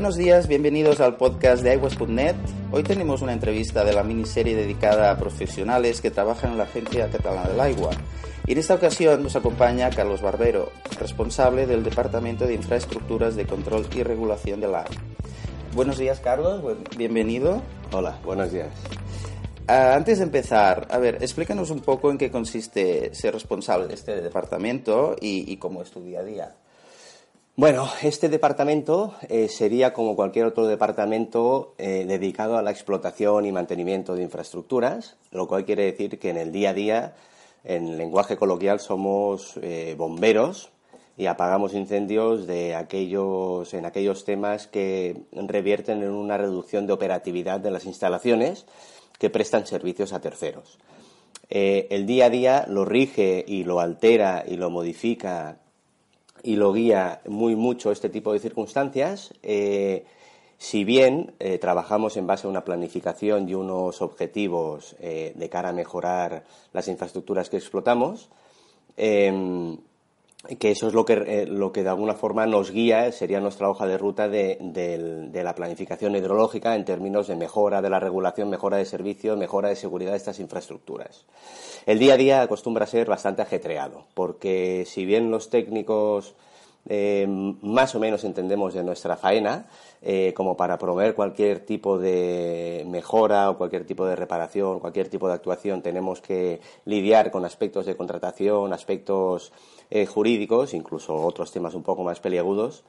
Buenos días, bienvenidos al podcast de iWest.net. Hoy tenemos una entrevista de la miniserie dedicada a profesionales que trabajan en la Agencia Catalana del Agua. Y en esta ocasión nos acompaña Carlos Barbero, responsable del Departamento de Infraestructuras de Control y Regulación del Agua. Buenos días, Carlos, bienvenido. Hola, buenos días. Ah, antes de empezar, a ver, explícanos un poco en qué consiste ser responsable de este departamento y, cómo es tu día a día. Bueno, este departamento eh, sería como cualquier otro departamento eh, dedicado a la explotación y mantenimiento de infraestructuras, lo cual quiere decir que en el día a día, en lenguaje coloquial, somos eh, bomberos y apagamos incendios de aquellos, en aquellos temas que revierten en una reducción de operatividad de las instalaciones que prestan servicios a terceros. El día a día lo rige y lo altera y lo modifica y lo guía muy mucho este tipo de circunstancias. Eh, si bien eh, trabajamos en base a una planificación y unos objetivos de cara a mejorar las infraestructuras que explotamos, que eso es lo que, eh, lo que de alguna forma nos guía, sería nuestra hoja de ruta de, de, la planificación hidrológica en términos de mejora de la regulación, mejora de servicios, mejora de seguridad de estas infraestructuras. El día a día acostumbra a ser bastante ajetreado, porque si bien los técnicos eh, más o menos entendemos de nuestra faena, eh, como para promover cualquier tipo de mejora o cualquier tipo de reparación, cualquier tipo de actuación, tenemos que lidiar con aspectos de contratación, aspectos eh, jurídicos, incluso otros temas un poco más peliagudos.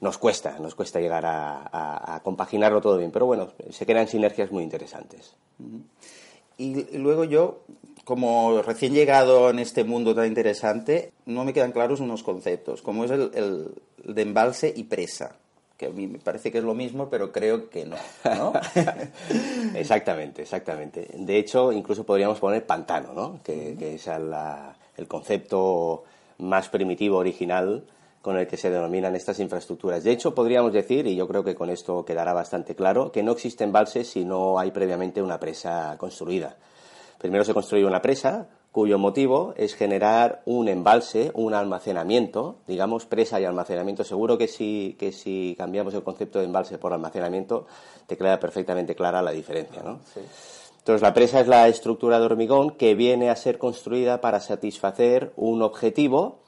nos cuesta, nos cuesta llegar a, compaginarlo todo bien, pero bueno, se crean sinergias muy interesantes. Y luego yo, como recién llegado en este mundo tan interesante, no me quedan claros unos conceptos, como es el, de embalse y presa que a mí me parece que es lo mismo, pero creo que no. exactamente, exactamente. De hecho, incluso podríamos poner pantano, ¿no? que, es el concepto más primitivo, original, con el que se denominan estas infraestructuras. De hecho, podríamos decir, y yo creo que con esto quedará bastante claro, que no existe embalse si no hay previamente una presa construida. Primero se construye una presa cuyo motivo es generar un embalse, un almacenamiento, digamos presa y almacenamiento. Seguro que si, que si cambiamos el concepto de embalse por almacenamiento, te queda perfectamente clara la diferencia. ¿no? Entonces, la presa es la estructura de hormigón que viene a ser construida para satisfacer un objetivo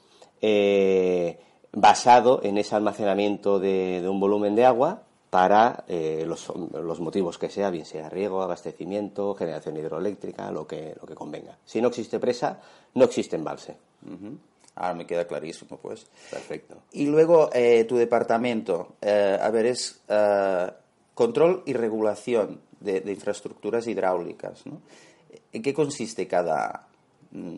eh, basado en ese almacenamiento de, un volumen de agua para eh, los, motivos que sea, bien sea riego, abastecimiento, generación hidroeléctrica, lo que, lo que convenga. Si no existe presa, no existe embalse. Ahora me queda clarísimo, pues. Perfecto. Y luego eh, tu departamento, eh, a ver, es control y regulación de, de, infraestructuras hidráulicas. ¿no? ¿En qué consiste cada, mm,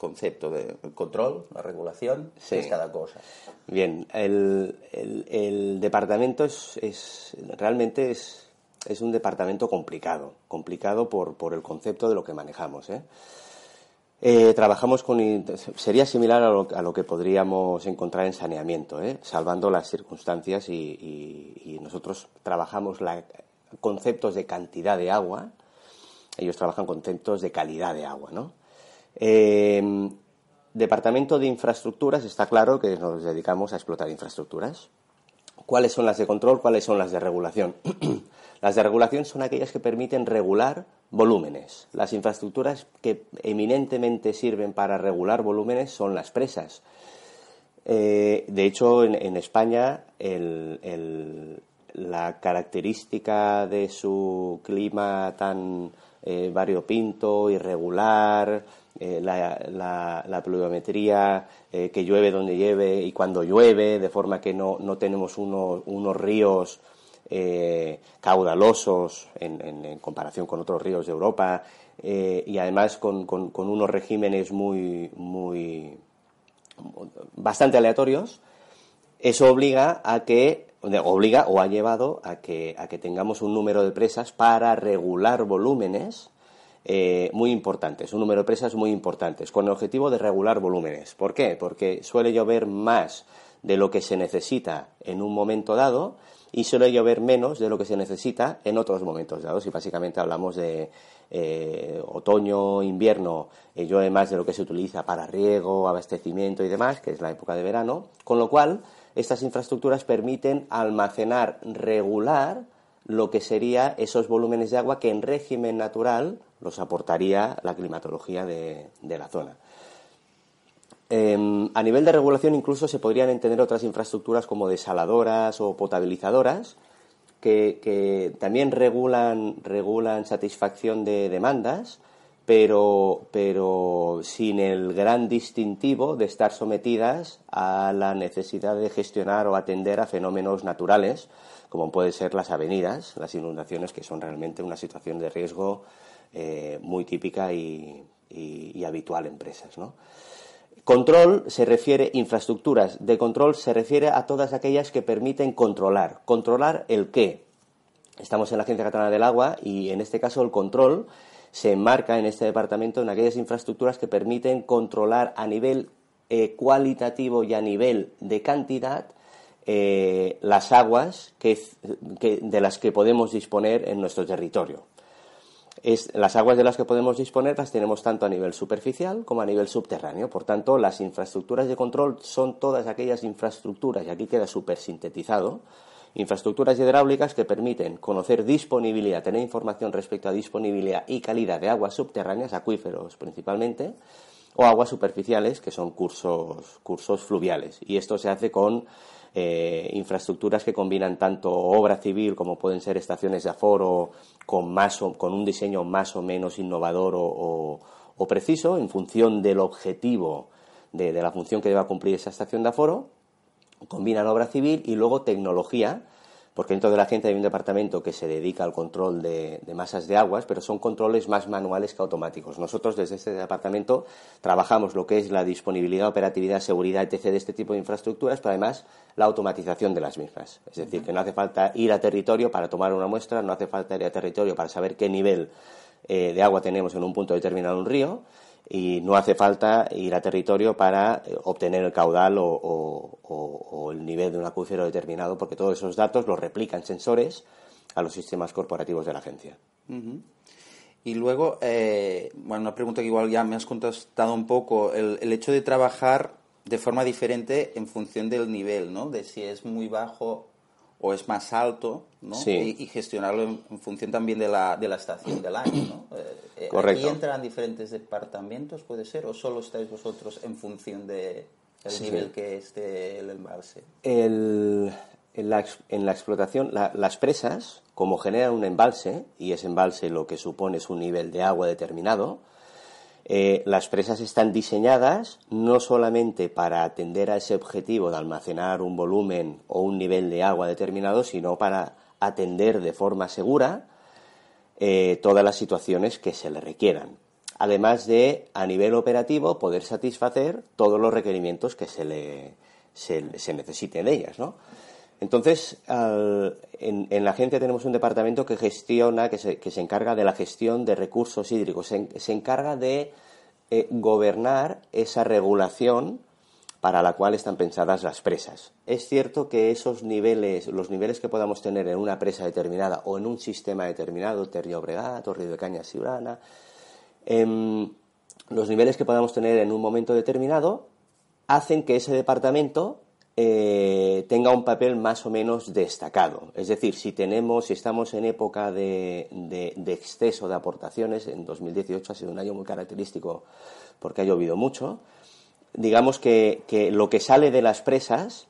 concepto de control, la regulación, es cada cosa. Bien, el, departamento es, realmente es, es, un departamento complicado, complicado por, por, el concepto de lo que manejamos. ¿eh? Eh, trabajamos con. Sería similar a lo, que podríamos encontrar en saneamiento, ¿eh? salvando las circunstancias y, nosotros trabajamos la, conceptos de cantidad de agua, ellos trabajan conceptos de calidad de agua, ¿no? Eh, Departamento de Infraestructuras, está claro que nos dedicamos a explotar infraestructuras. ¿Cuáles son las de control? ¿Cuáles son las de regulación? las de regulación son aquellas que permiten regular volúmenes. Las infraestructuras que eminentemente sirven para regular volúmenes son las presas. Eh, de hecho, en, España la característica de su clima tan eh, variopinto, irregular, eh, la, pluviometría, eh, que llueve donde llueve y cuando llueve, de forma que no, no tenemos unos ríos eh, caudalosos en, comparación con otros ríos de Europa y además con, con, unos regímenes muy, muy bastante aleatorios, eso obliga a que obliga o ha llevado a que, a que tengamos un número de presas para regular volúmenes eh, muy importantes, un número de presas muy importantes, con el objetivo de regular volúmenes. ¿Por qué? Porque suele llover más de lo que se necesita en un momento dado y suele llover menos de lo que se necesita en otros momentos dados. Y básicamente hablamos de eh, otoño, invierno, eh, llueve más de lo que se utiliza para riego, abastecimiento y demás, que es la época de verano, con lo cual estas infraestructuras permiten almacenar regular lo que sería esos volúmenes de agua que en régimen natural los aportaría la climatología de, la zona. Em, a nivel de regulación incluso se podrían entender otras infraestructuras como desaladoras o potabilizadoras que, también regulan, regulan satisfacción de demandas, pero, pero sin el gran distintivo de estar sometidas a la necesidad de gestionar o atender a fenómenos naturales como pueden ser las avenidas, las inundaciones, que son realmente una situación de riesgo eh, muy típica y, habitual en empresas. Control se refiere, infraestructuras de control se refiere a todas aquellas que permiten controlar. ¿Controlar el qué? Estamos en la Agencia Catalana del Agua y en este caso el control se enmarca en este departamento en aquellas infraestructuras que permiten controlar a nivel eh, cualitativo y a nivel de cantidad eh, las aguas de las que podemos disponer en nuestro territorio. Las aguas de las que podemos disponer las tenemos tanto a nivel superficial como a nivel subterráneo. Por tanto, las infraestructuras de control son todas aquellas infraestructuras, y aquí queda súper sintetizado, infraestructuras hidráulicas que permiten conocer disponibilidad, tener información respecto a disponibilidad y calidad de aguas subterráneas, acuíferos principalmente, o aguas superficiales, que son cursos, cursos fluviales. Y esto se hace con eh, infraestructuras que combinan tanto obra civil como pueden ser estaciones de aforo con, más con un diseño más o menos innovador o, preciso en función del objetivo de, de la función que deba cumplir esa estación de aforo, combinan obra civil y luego tecnología porque dentro de la agencia hay un departamento que se dedica al control de, masas de aguas, pero son controles más manuales que automáticos. Nosotros desde este departamento trabajamos lo que es la disponibilidad, operatividad, seguridad, etc. de este tipo de infraestructuras, pero además la automatización de las mismas. Es decir, que no hace falta ir a territorio para tomar una muestra, no hace falta ir a territorio para saber qué nivel eh, de agua tenemos en un punto determinado en un río, y no hace falta ir a territorio para eh, obtener el caudal o, el nivel de un acuífero determinado, porque todos esos datos los replican sensores a los sistemas corporativos de la agencia. Y luego, eh, bueno, una pregunta que igual ya me has contestado un poco, el, el, hecho de trabajar de forma diferente en función del nivel, ¿no? De si es muy bajo o es más alto, ¿no? Y, gestionarlo en, función también de la, de la estación del año, ¿no? Eh, eh, Correcto. ¿Aquí entran diferentes departamentos, puede ser, o solo estáis vosotros en función del de nivel que esté el embalse? El, en, la, en, la, explotación, las presas, como generan un embalse, y ese embalse lo que supone es un nivel de agua determinado, eh, las presas están diseñadas no solamente para atender a ese objetivo de almacenar un volumen o un nivel de agua determinado, sino para atender de forma segura eh, todas las situaciones que se le requieran. Además de, a nivel operativo, poder satisfacer todos los requerimientos que se, le, se, necesiten de ellas. Entonces, en, la agencia tenemos un departamento que gestiona, que se, encarga de la gestión de recursos hídricos, se, encarga de eh, gobernar esa regulación para la cual están pensadas las presas. Es cierto que esos niveles, los niveles que podamos tener en una presa determinada o en un sistema determinado, Terrio Bregat o Río de Cañas Siurana, em, los niveles que podamos tener en un momento determinado hacen que ese departamento eh, tenga un papel más o menos destacado. Es decir, si tenemos, si estamos en época de, exceso de aportaciones, en 2018 ha sido un año muy característico porque ha llovido mucho, digamos que, lo que sale de las presas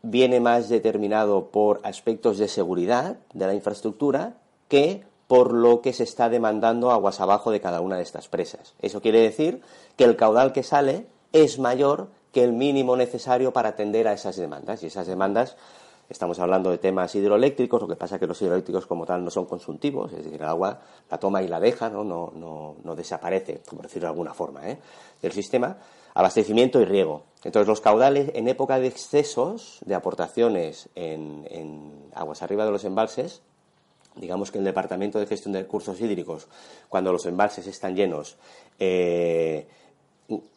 viene más determinado por aspectos de seguridad de la infraestructura que por lo que se está demandando aguas abajo de cada una de estas presas. Eso quiere decir que el caudal que sale es mayor que el mínimo necesario para atender a esas demandas. Y esas demandas, estamos hablando de temas hidroeléctricos, lo que pasa es que los hidroeléctricos como tal no son consumtivos, es decir, el agua la toma y la deja, no, no, no, desaparece, como decirlo de alguna forma, ¿eh? del sistema, abastecimiento y riego. Entonces, los caudales en época de excesos de aportaciones en, aguas arriba de los embalses, digamos que el Departamento de Gestión de Recursos Hídricos, cuando los embalses están llenos, eh,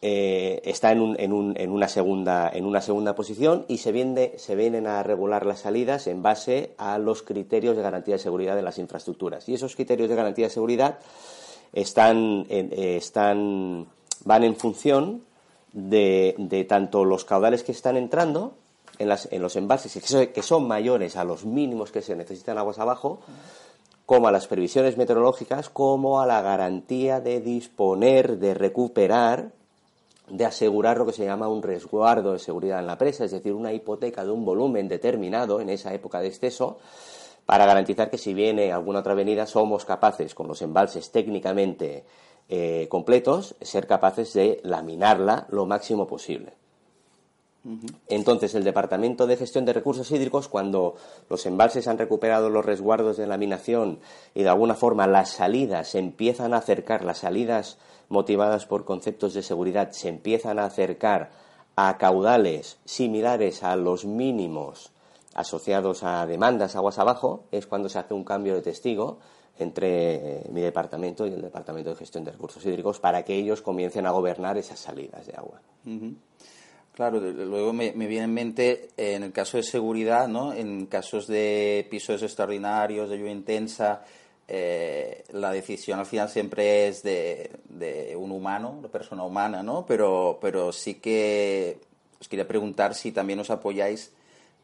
eh, está en, una segunda, en una segunda posición y se, se vienen a regular las salidas en base a los criterios de garantía de seguridad de las infraestructuras. Y esos criterios de garantía de seguridad están, eh, están, van en función de, tanto los caudales que están entrando en, las, en los embalses que son mayores a los mínimos que se necesitan aguas abajo, como a las previsiones meteorológicas, como a la garantía de disponer, de recuperar, de asegurar lo que se llama un resguardo de seguridad en la presa, es decir, una hipoteca de un volumen determinado en esa época de exceso, para garantizar que si viene alguna otra avenida somos capaces, con los embalses técnicamente eh, completos, ser capaces de laminarla lo máximo posible. Entonces, el Departamento de Gestión de Recursos Hídricos, cuando los embalses han recuperado los resguardos de laminación y de alguna forma las salidas se empiezan a acercar, las salidas motivadas por conceptos de seguridad se empiezan a acercar a caudales similares a los mínimos asociados a demandas aguas abajo, es cuando se hace un cambio de testigo entre eh, mi departamento y el Departamento de Gestión de Recursos Hídricos para que ellos comiencen a gobernar esas salidas de agua. Claro, luego me, viene en mente, en el caso de seguridad, ¿no? en casos de pisos extraordinarios, de lluvia intensa, eh, la decisión al final siempre es de, de, un humano, de persona humana, ¿no? Pero, pero sí que os quería preguntar si también os apoyáis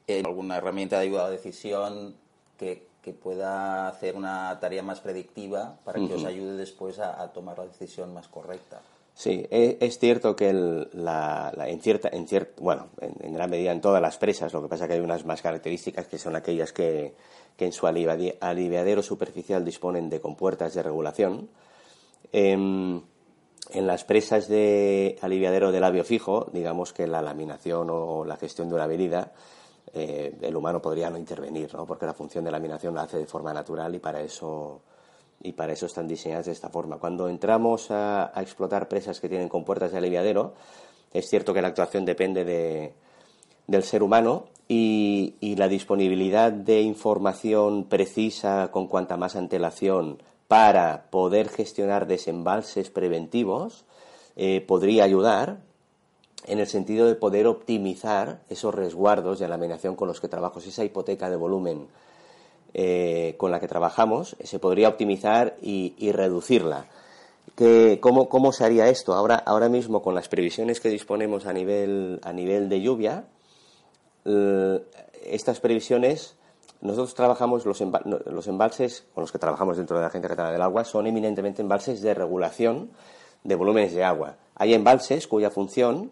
en alguna herramienta de ayuda a la decisión que, pueda hacer una tarea más predictiva para que os ayude después a tomar la decisión más correcta. Sí, e, es, cierto que la, en cierta, en bueno, en, gran medida en todas las presas, lo que pasa es que hay unas más características que son aquellas que, en su aliviadero superficial disponen de compuertas de regulación. Em, en las presas de aliviadero de labio fijo, digamos que la laminación o la gestión de una avenida, eh, el humano podría no intervenir, ¿no? porque la función de laminación la hace de forma natural y para eso y para eso están diseñadas de esta forma. Cuando entramos a, explotar presas que tienen compuertas de aliviadero, es cierto que la actuación depende de, del ser humano y, la disponibilidad de información precisa con cuanta más antelación para poder gestionar desembalses preventivos eh, podría ayudar en el sentido de poder optimizar esos resguardos de la laminación con los que trabajo, esa hipoteca de volumen eh, con la que trabajamos, se podría optimizar y, reducirla. cómo, se haría esto? Ahora, ahora mismo, con las previsiones que disponemos a nivel, a nivel de lluvia, estas previsiones, nosotros trabajamos, los, los embalses con los que trabajamos dentro de la Agencia Catalana del Agua son eminentemente embalses de regulación de volúmenes de agua. Hay embalses cuya función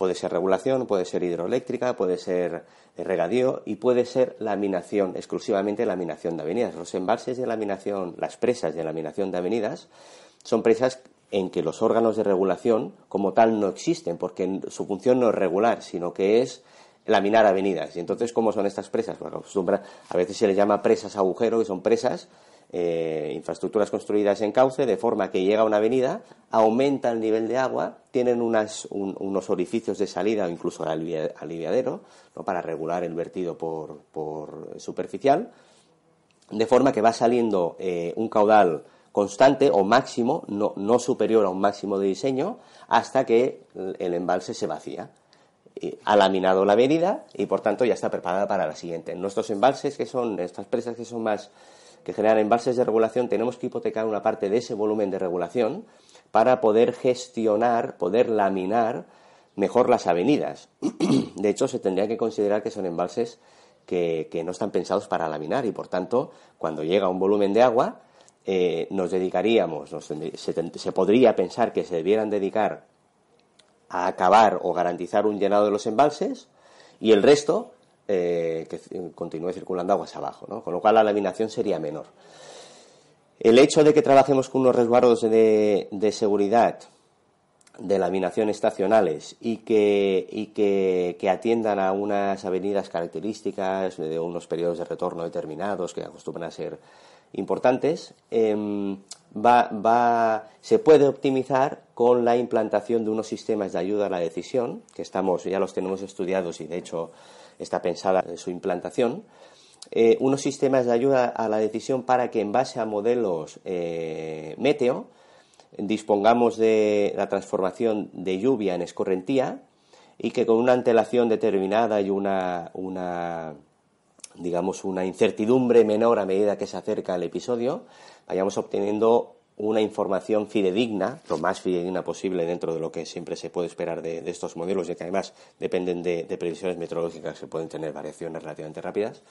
puede ser regulación, puede ser hidroeléctrica, puede ser regadío y puede ser laminación, exclusivamente laminación de avenidas. Los embalses de laminación, las presas de laminación de avenidas, son presas en que los órganos de regulación como tal no existen, porque su función no es regular, sino que es laminar avenidas. Y entonces, ¿cómo son estas presas? a veces se les llama presas agujero, que son presas eh, infraestructuras construidas en cauce, de forma que llega a una avenida, aumenta el nivel de agua, tienen unos orificios de salida o incluso aliviadero ¿no? para regular el vertido por, superficial, de forma que va saliendo eh, un caudal constante o máximo, no, no, superior a un máximo de diseño, hasta que el embalse se vacía. ha laminado la avenida y por tanto ya está preparada para la siguiente. Nuestros embalses, que son estas presas que son más que generan embalses de regulación, tenemos que hipotecar una parte de ese volumen de regulación para poder gestionar, poder laminar mejor las avenidas. De hecho, se tendría que considerar que son embalses que, no están pensados para laminar y, por tanto, cuando llega un volumen de agua, eh, nos dedicaríamos, se, podría pensar que se debieran dedicar a acabar o garantizar un llenado de los embalses y el resto eh, que continúe circulando aguas abajo, ¿no? con lo cual la laminación sería menor. El hecho de que trabajemos con unos resguardos de, seguridad de laminación estacionales y, que, y que, atiendan a unas avenidas características de unos periodos de retorno determinados que acostumbran a ser importantes, em, va, se puede optimizar con la implantación de unos sistemas de ayuda a la decisión, que estamos, ya los tenemos estudiados y de hecho está pensada en su implantación, eh, unos sistemas de ayuda a la decisión para que en base a modelos eh, meteo dispongamos de la transformación de lluvia en escorrentía y que con una antelación determinada y una, una digamos una incertidumbre menor a medida que se acerca el episodio vayamos obteniendo una información fidedigna, lo más fidedigna posible dentro de lo que siempre se puede esperar de, estos modelos, ya que además dependen de, previsiones meteorológicas que pueden tener variaciones relativamente rápidas,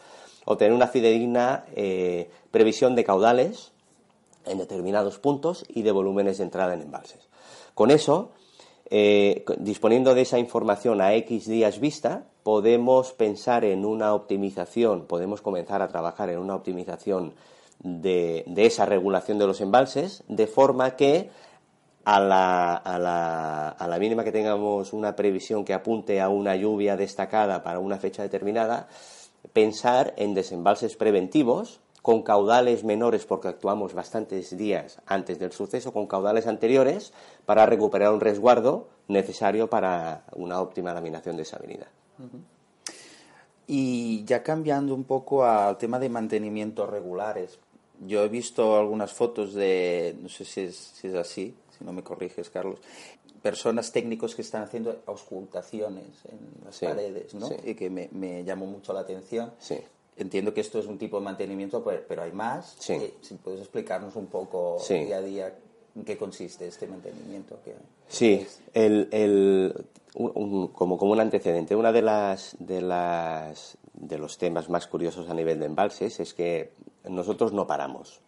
obtener una fidedigna eh, previsión de caudales en determinados puntos y de volúmenes de entrada en embalses. Con eso, eh, disponiendo de esa información a X días vista, podemos pensar en una optimización, podemos comenzar a trabajar en una optimización de, esa regulación de los embalses, de forma que a la, a, la, a la, mínima que tengamos una previsión que apunte a una lluvia destacada para una fecha determinada, pensar en desembalses preventivos con caudales menores porque actuamos bastantes días antes del suceso, con caudales anteriores para recuperar un resguardo necesario para una óptima laminación de esa avenida. Y ya cambiando un poco al tema de mantenimiento regulares, yo he visto algunas fotos de, no sé si es, si es así, si no me corriges, Carlos, personas técnicos que están haciendo auscultaciones en las paredes, ¿no? Y que me, me, llamó mucho la atención. Entiendo que esto es un tipo de mantenimiento, pero hay más. Sí. Eh, si puedes explicarnos un poco día a día en qué consiste este mantenimiento. Que, sí, el, el, como, como un antecedente, una de las, de las de los temas más curiosos a nivel de embalses es que nosotros no paramos.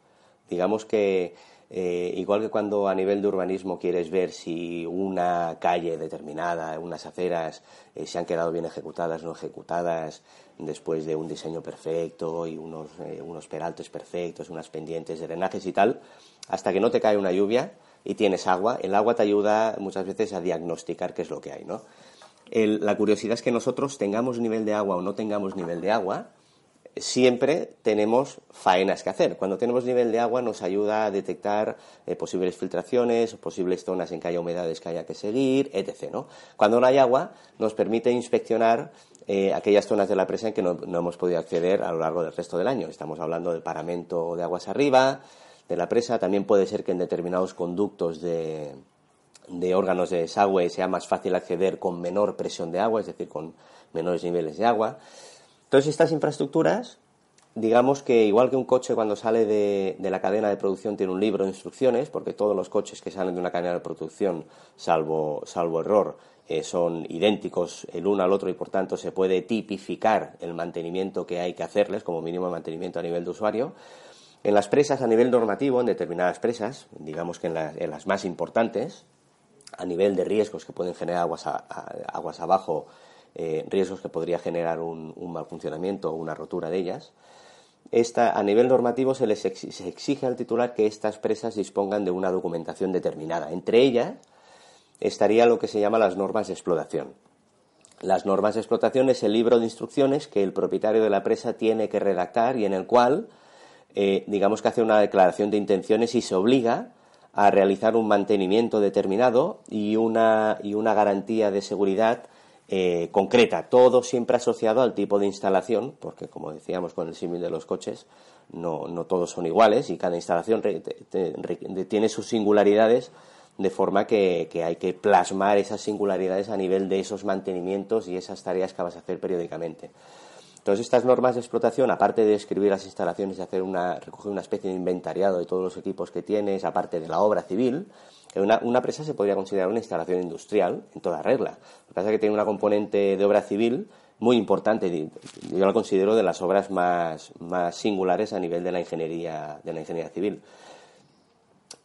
Digamos que eh, igual que cuando a nivel de urbanismo quieres ver si una calle determinada, unas aceras eh, se han quedado bien ejecutadas, no ejecutadas, después de un diseño perfecto y unos, eh, peraltes perfectos, unas pendientes, drenajes y tal, hasta que no te cae una lluvia y tienes agua, el agua te ayuda muchas veces a diagnosticar qué es lo que hay, ¿no? la curiosidad es que nosotros tengamos nivel de agua o no tengamos nivel de agua, siempre tenemos faenas que hacer. Cuando tenemos nivel de agua nos ayuda a detectar eh, posibles filtraciones, posibles zonas en que haya humedades que haya que seguir, etc. Cuando no hay agua nos permite inspeccionar eh, aquellas zonas de la presa en que no, hemos podido acceder a lo largo del resto del año. Estamos hablando del paramento de aguas arriba, de la presa. También puede ser que en determinados conductos de, de órganos de desagüe sea más fácil acceder con menor presión de agua, es decir, con menores niveles de agua. Entonces, estas infraestructuras, digamos que igual que un coche cuando sale de, la cadena de producción tiene un libro de instrucciones, porque todos los coches que salen de una cadena de producción, salvo, salvo error, eh, son idénticos el uno al otro y por tanto se puede tipificar el mantenimiento que hay que hacerles como mínimo de mantenimiento a nivel de usuario. En las presas a nivel normativo, en determinadas presas, digamos que en las más importantes, a nivel de riesgos que pueden generar aguas, aguas abajo, eh, riesgos que podría generar un, mal funcionamiento o una rotura de ellas. Esta, a nivel normativo se les exige al titular que estas presas dispongan de una documentación determinada. Entre ellas estaría lo que se llama las normas de explotación. Las normas de explotación es el libro de instrucciones que el propietario de la presa tiene que redactar y en el cual, eh, digamos que hace una declaración de intenciones y se obliga a realizar un mantenimiento determinado y una, y una garantía de seguridad eh, concreta, todo siempre asociado al tipo de instalación, porque como decíamos con el símil de los coches, no, no, todos son iguales y cada instalación tiene sus singularidades, de forma que, que, hay que plasmar esas singularidades a nivel de esos mantenimientos y esas tareas que vas a hacer periódicamente. Entonces, estas normas de explotación, aparte de escribir las instalaciones y hacer una, recoger una especie de inventariado de todos los equipos que tienes, aparte de la obra civil, una, una presa se podría considerar una instalación industrial en toda regla. Lo que pasa es que tiene una componente de obra civil muy importante. Yo la considero de las obras más, más singulares a nivel de la ingeniería, de la ingeniería civil.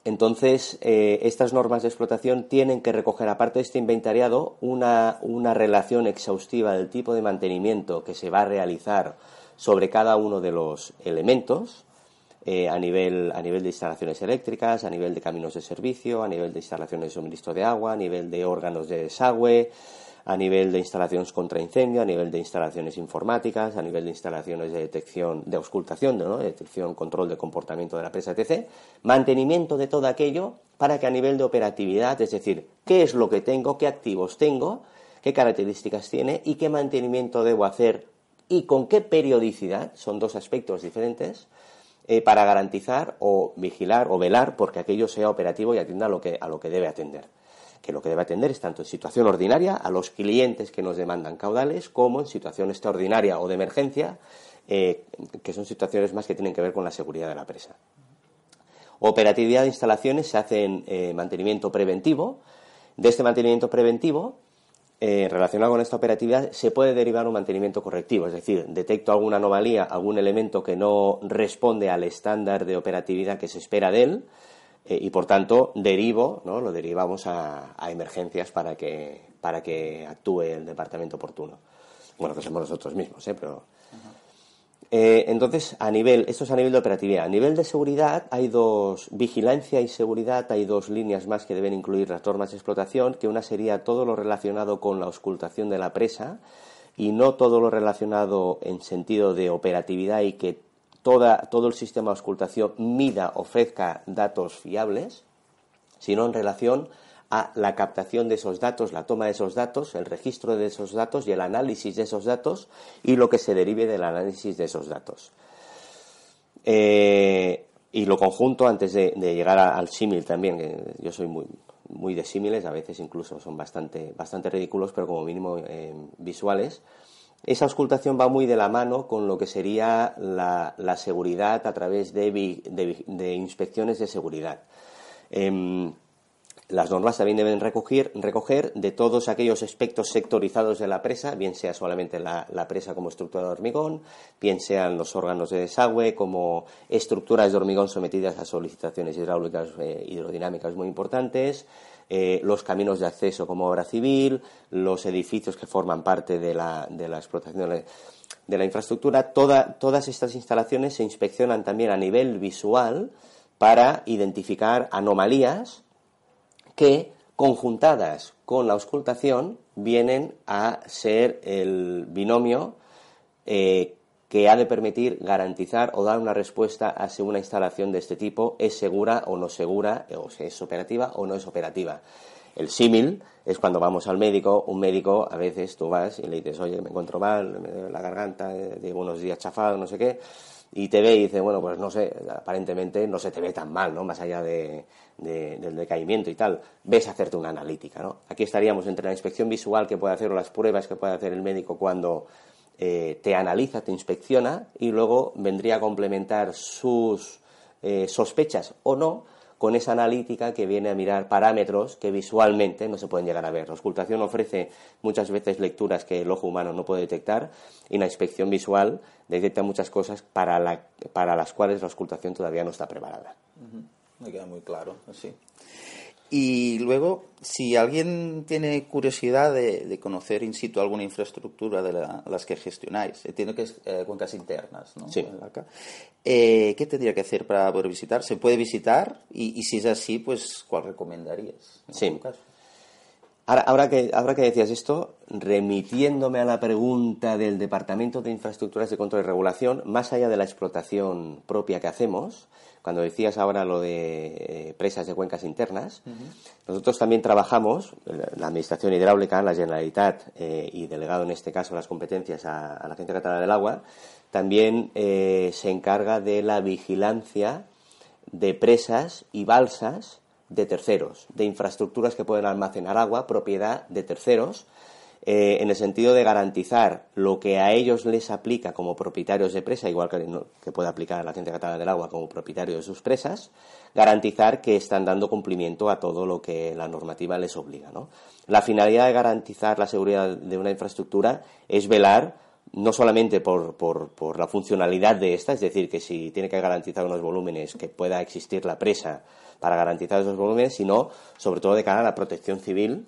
Entonces, eh, estas normas de explotación tienen que recoger, aparte de este inventariado, una, relación exhaustiva del tipo de mantenimiento que se va a realizar sobre cada uno de los elementos, eh, a, nivel, a nivel de instalaciones eléctricas, a nivel de caminos de servicio, a nivel de instalaciones de suministro de agua, a nivel de órganos de desagüe, a nivel de instalaciones contra incendio, a nivel de instalaciones informáticas, a nivel de instalaciones de detección, de auscultación, de detección, control de comportamiento de la presa, etc. Mantenimiento de todo aquello para que a nivel de operatividad, es decir, qué es lo que tengo, qué activos tengo, qué características tiene y qué mantenimiento debo hacer y con qué periodicidad, son dos aspectos diferentes, eh, para garantizar o vigilar o velar porque aquello sea operativo y atienda lo que, a lo que debe atender que lo que debe atender es tanto en situación ordinaria a los clientes que nos demandan caudales como en situación extraordinaria o de emergencia, eh, que son situaciones más que tienen que ver con la seguridad de la presa. Operatividad de instalaciones se hace en eh, mantenimiento preventivo. De este mantenimiento preventivo, eh, relacionado con esta operatividad, se puede derivar un mantenimiento correctivo. Es decir, detecto alguna anomalía, algún elemento que no responde al estándar de operatividad que se espera de él eh, y, por tanto, derivo, ¿no? lo derivamos a, emergencias para que, para que actúe el departamento oportuno. Bueno, que somos nosotros mismos, ¿eh? pero eh, entonces, a nivel, esto es a nivel de operatividad. A nivel de seguridad hay dos, vigilancia y seguridad, hay dos líneas más que deben incluir las normas de explotación, que una sería todo lo relacionado con la auscultación de la presa y no todo lo relacionado en sentido de operatividad y que todo el sistema de auscultación mida, ofrezca datos fiables, sino en relación a la captación de esos datos, la toma de esos datos, el registro de esos datos y el análisis de esos datos y lo que se derive del análisis de esos datos. Eh, y lo conjunto, antes de, llegar al símil también, que yo soy muy, muy de símiles, a veces incluso son bastante, bastante ridículos, pero como mínimo eh, visuales. Esa auscultación va muy de la mano con lo que sería la, seguridad a través de, inspecciones de seguridad. Em, las normas también deben recoger, de todos aquellos aspectos sectorizados de la presa, bien sea solamente la, presa como estructura de hormigón, bien sean los órganos de desagüe como estructuras de hormigón sometidas a solicitaciones hidráulicas eh, hidrodinámicas muy importantes, eh, los caminos de acceso como obra civil, los edificios que forman parte de la, explotación de la, infraestructura. todas estas instalaciones se inspeccionan también a nivel visual para identificar anomalías que, conjuntadas con la auscultación, vienen a ser el binomio eh, que ha de permitir garantizar o dar una respuesta a si una instalación de este tipo es segura o no segura, o si es operativa o no es operativa. El símil es cuando vamos al médico, un médico a veces tú vas y le dices, oye, me encuentro mal, la garganta, llevo unos días chafado, no sé qué, y te ve y dice, bueno, pues no sé, aparentemente no se te ve tan mal, ¿no? Más allá de, del decaimiento y tal, ves hacerte una analítica, ¿no? Aquí estaríamos entre la inspección visual que puede hacer o las pruebas que puede hacer el médico cuando eh, te analiza, te inspecciona y luego vendría a complementar sus eh, sospechas o no con esa analítica que viene a mirar parámetros que visualmente no se pueden llegar a ver. La ocultación ofrece muchas veces lecturas que el ojo humano no puede detectar y la inspección visual detecta muchas cosas para, las cuales la ocultación todavía no está preparada. Me queda muy claro, así. Y luego, si alguien tiene curiosidad de, conocer in situ alguna infraestructura de las que gestionáis, entiendo que es eh, cuencas internas, ¿no? Sí. Eh, ¿Qué tendría que hacer para poder visitar? ¿Se puede visitar? Y, si es así, pues, ¿cuál recomendarías? sí. Ahora, que, ahora que decías esto, remitiéndome a la pregunta del Departamento de Infraestructuras de Control y Regulación, más allá de la explotación propia que hacemos, cuando decías ahora lo de eh, presas de cuencas internas, nosotros también trabajamos, la Administración Hidráulica, la Generalitat eh, y delegado en este caso las competencias a, la Agencia Catalana del Agua, también eh, se encarga de la vigilancia de presas y balsas de terceros, de infraestructuras que pueden almacenar agua, propiedad de terceros, eh, en el sentido de garantizar lo que a ellos les aplica como propietarios de presa, igual que, puede aplicar a la Agencia Catalana del Agua como propietario de sus presas, garantizar que están dando cumplimiento a todo lo que la normativa les obliga. La finalidad de garantizar la seguridad de una infraestructura es velar no solamente por, por, la funcionalidad de esta, es decir, que si tiene que garantizar unos volúmenes, que pueda existir la presa para garantizar esos volúmenes, sino sobre todo de cara a la protección civil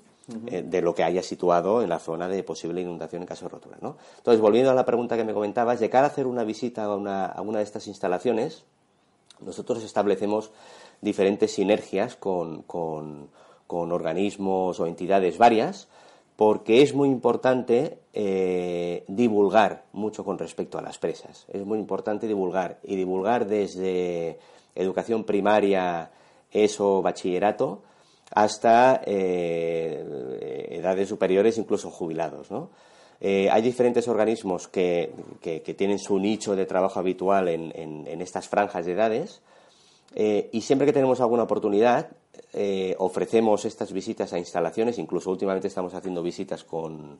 eh, de lo que haya situado en la zona de posible inundación en caso de rotura. ¿no? Entonces, volviendo a la pregunta que me comentabas, de cara a hacer una visita a una, a una de estas instalaciones, nosotros establecemos diferentes sinergias con, con, organismos o entidades varias, porque es muy importante eh, divulgar mucho con respecto a las presas. Es muy importante divulgar y divulgar desde educación primaria, eso, bachillerato, hasta eh, edades superiores, incluso jubilados. Eh, hay diferentes organismos que, tienen su nicho de trabajo habitual en, estas franjas de edades eh, y siempre que tenemos alguna oportunidad ofrecemos estas visitas a instalaciones, incluso últimamente estamos haciendo visitas con,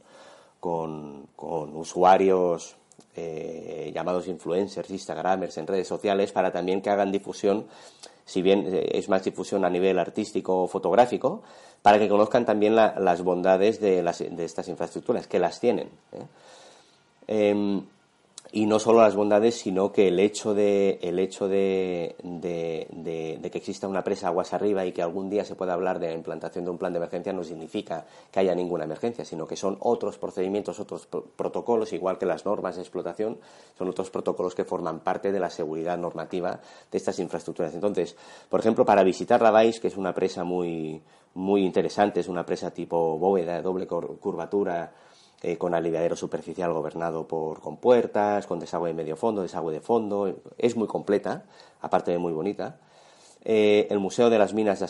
con usuarios llamados influencers, instagramers en redes sociales para también que hagan difusión si bien es más difusión a nivel artístico o fotográfico, para que conozcan también las bondades de, de, estas infraestructuras, que las tienen. Em, y no solo las bondades, sino que el hecho de, el hecho de, de, que exista una presa aguas arriba y que algún día se pueda hablar de la implantación de un plan de emergencia no significa que haya ninguna emergencia, sino que son otros procedimientos, otros protocolos, igual que las normas de explotación, son otros protocolos que forman parte de la seguridad normativa de estas infraestructuras. Entonces, por ejemplo, para visitar la Vais, que es una presa muy, muy interesante, es una presa tipo bóveda, doble curvatura, eh, con aliviadero superficial gobernado por compuertas, con desagüe de medio fondo, desagüe de fondo, es muy completa, aparte de muy bonita. Eh, el Museo de las Minas de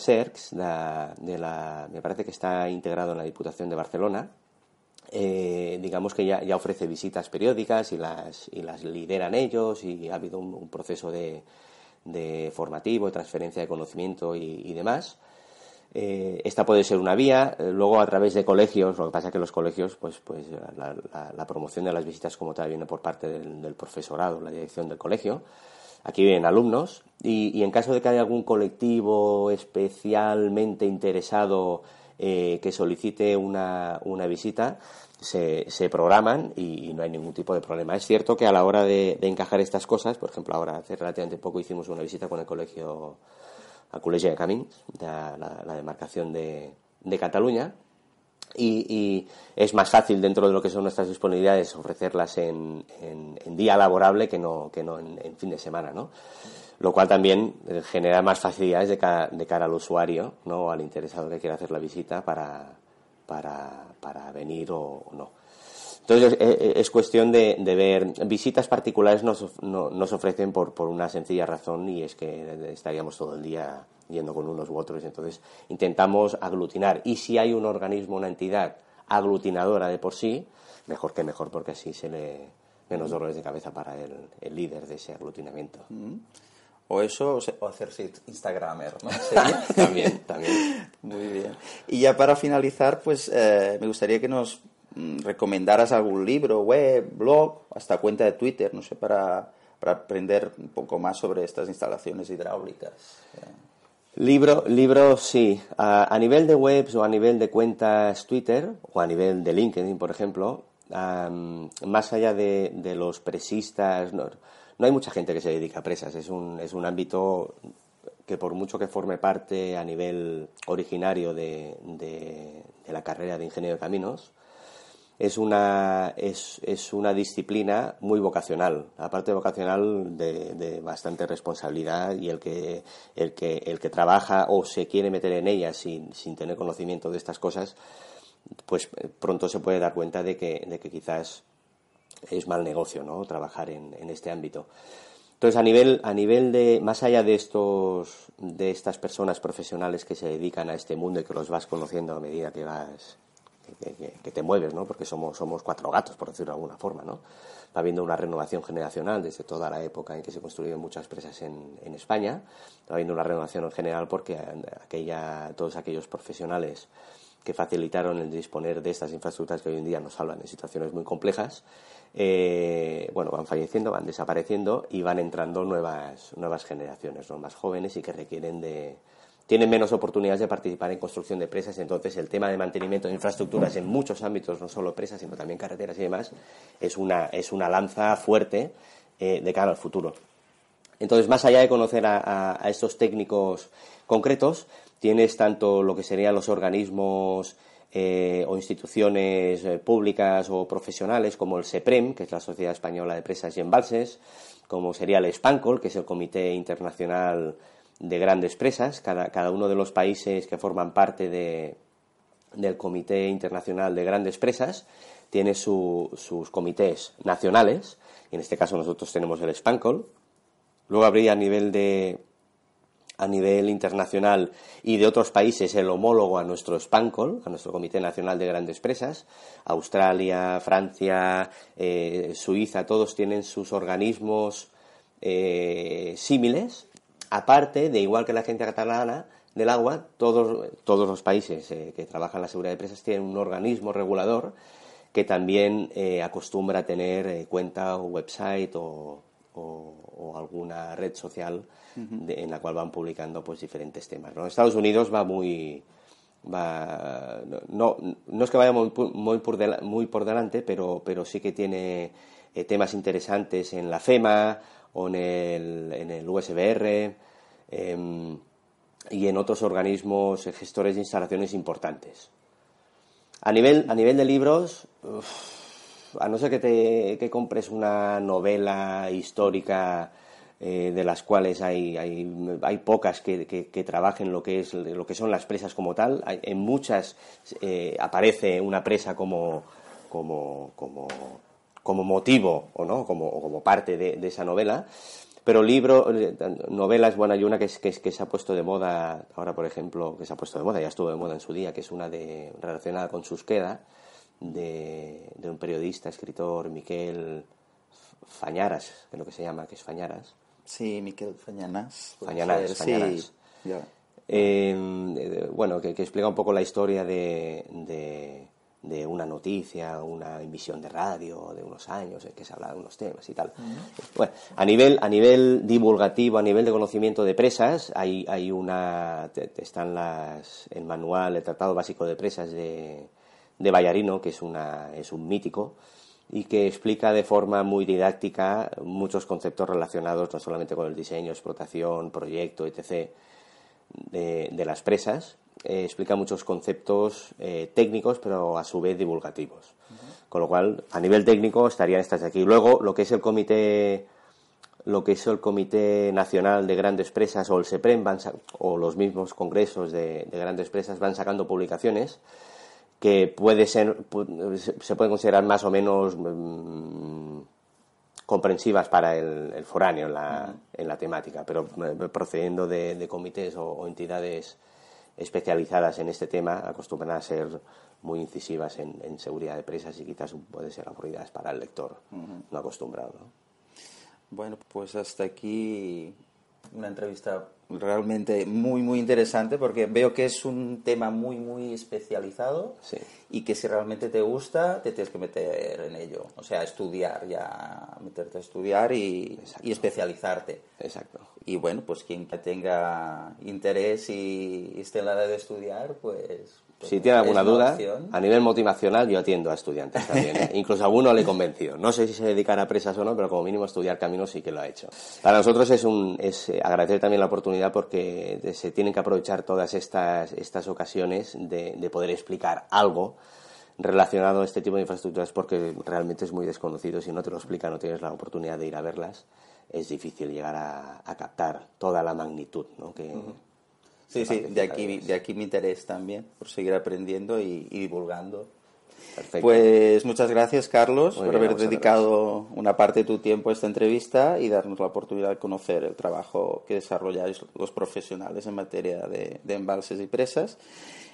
de la, me parece que está integrado en la Diputación de Barcelona, eh, digamos que ya, ofrece visitas periódicas y las, lideran ellos y ha habido un, proceso de, de, formativo, transferencia de conocimiento y demás. Eh, esta puede ser una vía, eh, luego a través de colegios, lo que pasa es que los colegios, pues, pues la, promoción de las visitas como tal viene por parte del, profesorado, la dirección del colegio. Aquí vienen alumnos y, en caso de que haya algún colectivo especialmente interesado eh, que solicite una, visita, se, programan y, no hay ningún tipo de problema. Es cierto que a la hora de encajar estas cosas, por ejemplo, ahora hace relativamente poco hicimos una visita con el colegio a Col·legi de Camins, la, demarcación de, Cataluña, y, es más fácil dentro de lo que son nuestras disponibilidades ofrecerlas en, día laborable que no, que no en, fin de semana, ¿no? Lo cual también eh, genera más facilidades de cara, de cara al usuario, ¿no? al interesado que quiera hacer la visita para, para, para venir o, o no. Entonces es cuestión de, ver. Visitas particulares nos, nos ofrecen por, por, una sencilla razón y es que estaríamos todo el día yendo con unos u otros. Entonces intentamos aglutinar. Y si hay un organismo, una entidad aglutinadora de por sí, mejor que mejor porque así se le menos dolores de cabeza para el, el líder de ese aglutinamiento. Mm. O eso, o hacerse Instagramer, ¿no? también, también. Muy bien. Y ya para finalizar, pues eh, me gustaría que nos recomendaras algún libro, web, blog, hasta cuenta de Twitter, no sé, para, para aprender un poco más sobre estas instalaciones hidráulicas. Libro, libro sí. A, nivel de webs o a nivel de cuentas Twitter o a nivel de LinkedIn, por ejemplo, más allá de, de los presistas, no, no, hay mucha gente que se dedica a presas. Es un, es un ámbito que por mucho que forme parte a nivel originario de, de, de la carrera de ingeniero de caminos, es una, es, es una disciplina muy vocacional, aparte de vocacional de, bastante responsabilidad y el que, el, que, el que trabaja o se quiere meter en ella sin, sin tener conocimiento de estas cosas, pues pronto se puede dar cuenta de que, de que quizás es mal negocio ¿no? trabajar en, en este ámbito. Entonces, a nivel, a nivel de, más allá de estos, de estas personas profesionales que se dedican a este mundo y que los vas conociendo a medida que vas, que, te mueves, ¿no? Porque somos, somos cuatro gatos, por decirlo de alguna forma, ¿no? Va habiendo una renovación generacional desde toda la época en que se construyeron muchas presas en, en España. Va habiendo una renovación en general porque aquella, todos aquellos profesionales que facilitaron el disponer de estas infraestructuras que hoy en día nos salvan en situaciones muy complejas, eh, bueno, van falleciendo, van desapareciendo y van entrando nuevas, nuevas generaciones, ¿no? más jóvenes y que requieren de, tienen menos oportunidades de participar en construcción de presas. Entonces, el tema de mantenimiento de infraestructuras en muchos ámbitos, no solo presas, sino también carreteras y demás, es una, es una lanza fuerte eh, de cara al futuro. Entonces, más allá de conocer a, estos técnicos concretos, tienes tanto lo que serían los organismos eh, o instituciones eh, públicas o profesionales como el SEPREM, que es la Sociedad Española de Presas y Embalses, como sería el SPANCOL, que es el Comité Internacional de grandes presas. Cada, cada uno de los países que forman parte de, del Comité Internacional de Grandes Presas tiene sus comités nacionales, y en este caso nosotros tenemos el SPANCOL. Luego habría a nivel de a nivel internacional y de otros países el homólogo a nuestro SPANCOL, a nuestro Comité Nacional de Grandes Presas. Australia, Francia, eh, Suiza, todos tienen sus organismos eh, símiles Aparte de, igual que la agencia catalana del agua, todos, todos los países eh, que trabajan la seguridad de presas tienen un organismo regulador que también eh, acostumbra a tener eh, cuenta o website o, o, alguna red social en la cual van publicando pues diferentes temas. ¿no? Estados Unidos va muy va no, no es que vaya muy, muy, por, muy por delante, pero, pero sí que tiene eh, temas interesantes en la FEMA o en el, en el USBR em, y en otros organismos gestores de instalaciones importantes. A nivel, a nivel de libros, a no ser que, te, que compres una novela histórica eh, de las cuales hay, hay, hay pocas que, que, trabajen lo que, es, lo que son las presas como tal. en muchas eh, aparece una presa como, como, como, como motivo o no como, como parte de, de, esa novela. Pero libro, eh, novelas, bueno, hay una que, es, que, que, se ha puesto de moda, ahora por ejemplo, que se ha puesto de moda, ya estuvo de moda en su día, que es una de, relacionada con Susqueda, de, de un periodista, escritor, Miquel Fañaras, que es lo que se llama, que es Fañaras, Sí, Miquel Fañanas. Fañanas, Fañanas. Sí, eh, bueno, que, explica un poco la historia de, de, una noticia, una emisión de radio de unos años en que se habla de unos temas y tal. Bueno, a nivel, a nivel divulgativo, a nivel de conocimiento de presas, hay, hay una, están las, el manual, el Tratado Básico de Presas de, de Vallarino, que es, una, es un mítico, y que explica de forma muy didáctica muchos conceptos relacionados no solamente con el diseño, explotación, proyecto, etc. de, las presas. Eh, explica muchos conceptos eh, técnicos, pero a su vez divulgativos. Con lo cual, a nivel técnico estarían estas de aquí. Luego, lo que es el comité lo que es el Comité Nacional de Grandes Presas o el SEPREM o los mismos congresos de, de grandes presas van sacando publicaciones que puede ser, se pueden considerar más o menos mm, comprensivas para el, foráneo en la, en la, temática, pero eh, procediendo de, comités o, entidades especializadas en este tema, acostumbran a ser muy incisivas en, seguridad de presas y quizás puede ser aburridas para el lector no acostumbrado. Bueno, pues hasta aquí una entrevista realmente muy, muy interesante porque veo que es un tema muy, muy especializado y que si realmente te gusta, te tienes que meter en ello. O sea, estudiar, ya meterte a estudiar y, y especializarte. Exacto. Y bueno, pues quien tenga interés y, esté en la edad de estudiar, pues si tiene alguna duda, a nivel motivacional yo atiendo a estudiantes también. ¿eh? Incluso a alguno le he convencido. No sé si se dedicará a presas o no, pero como mínimo estudiar caminos sí que lo ha hecho. Para nosotros es, un, es eh, agradecer también la oportunidad porque se tienen que aprovechar todas estas, estas ocasiones de, de poder explicar algo relacionado a este tipo de infraestructuras porque realmente es muy desconocido. Si no te lo explica, no tienes la oportunidad de ir a verlas, es difícil llegar a, captar toda la magnitud ¿no? que, Sí, sí, de aquí, de aquí mi interés también, por seguir aprendiendo y, divulgando. Perfecto. Pues muchas gracias, Carlos, por haber dedicado una parte de tu tiempo a esta entrevista y darnos la oportunidad de conocer el trabajo que desarrolláis los profesionales en materia de, de embalses y presas.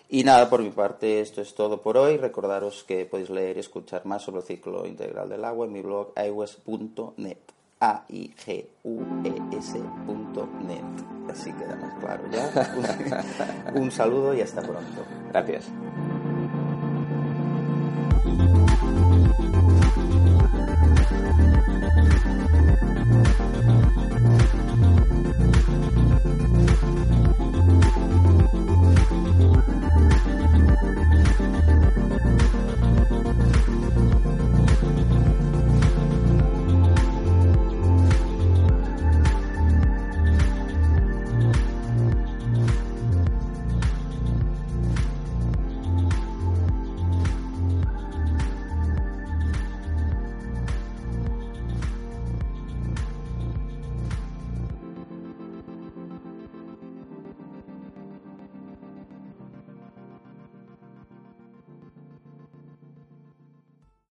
Y nada, por mi parte, esto es todo por hoy. Recordaros que podéis leer y escuchar más sobre el ciclo integral del agua en mi blog aiwes.net a i g u e s.net. Así queda más claro ya. Un saludo y hasta pronto. Gracias.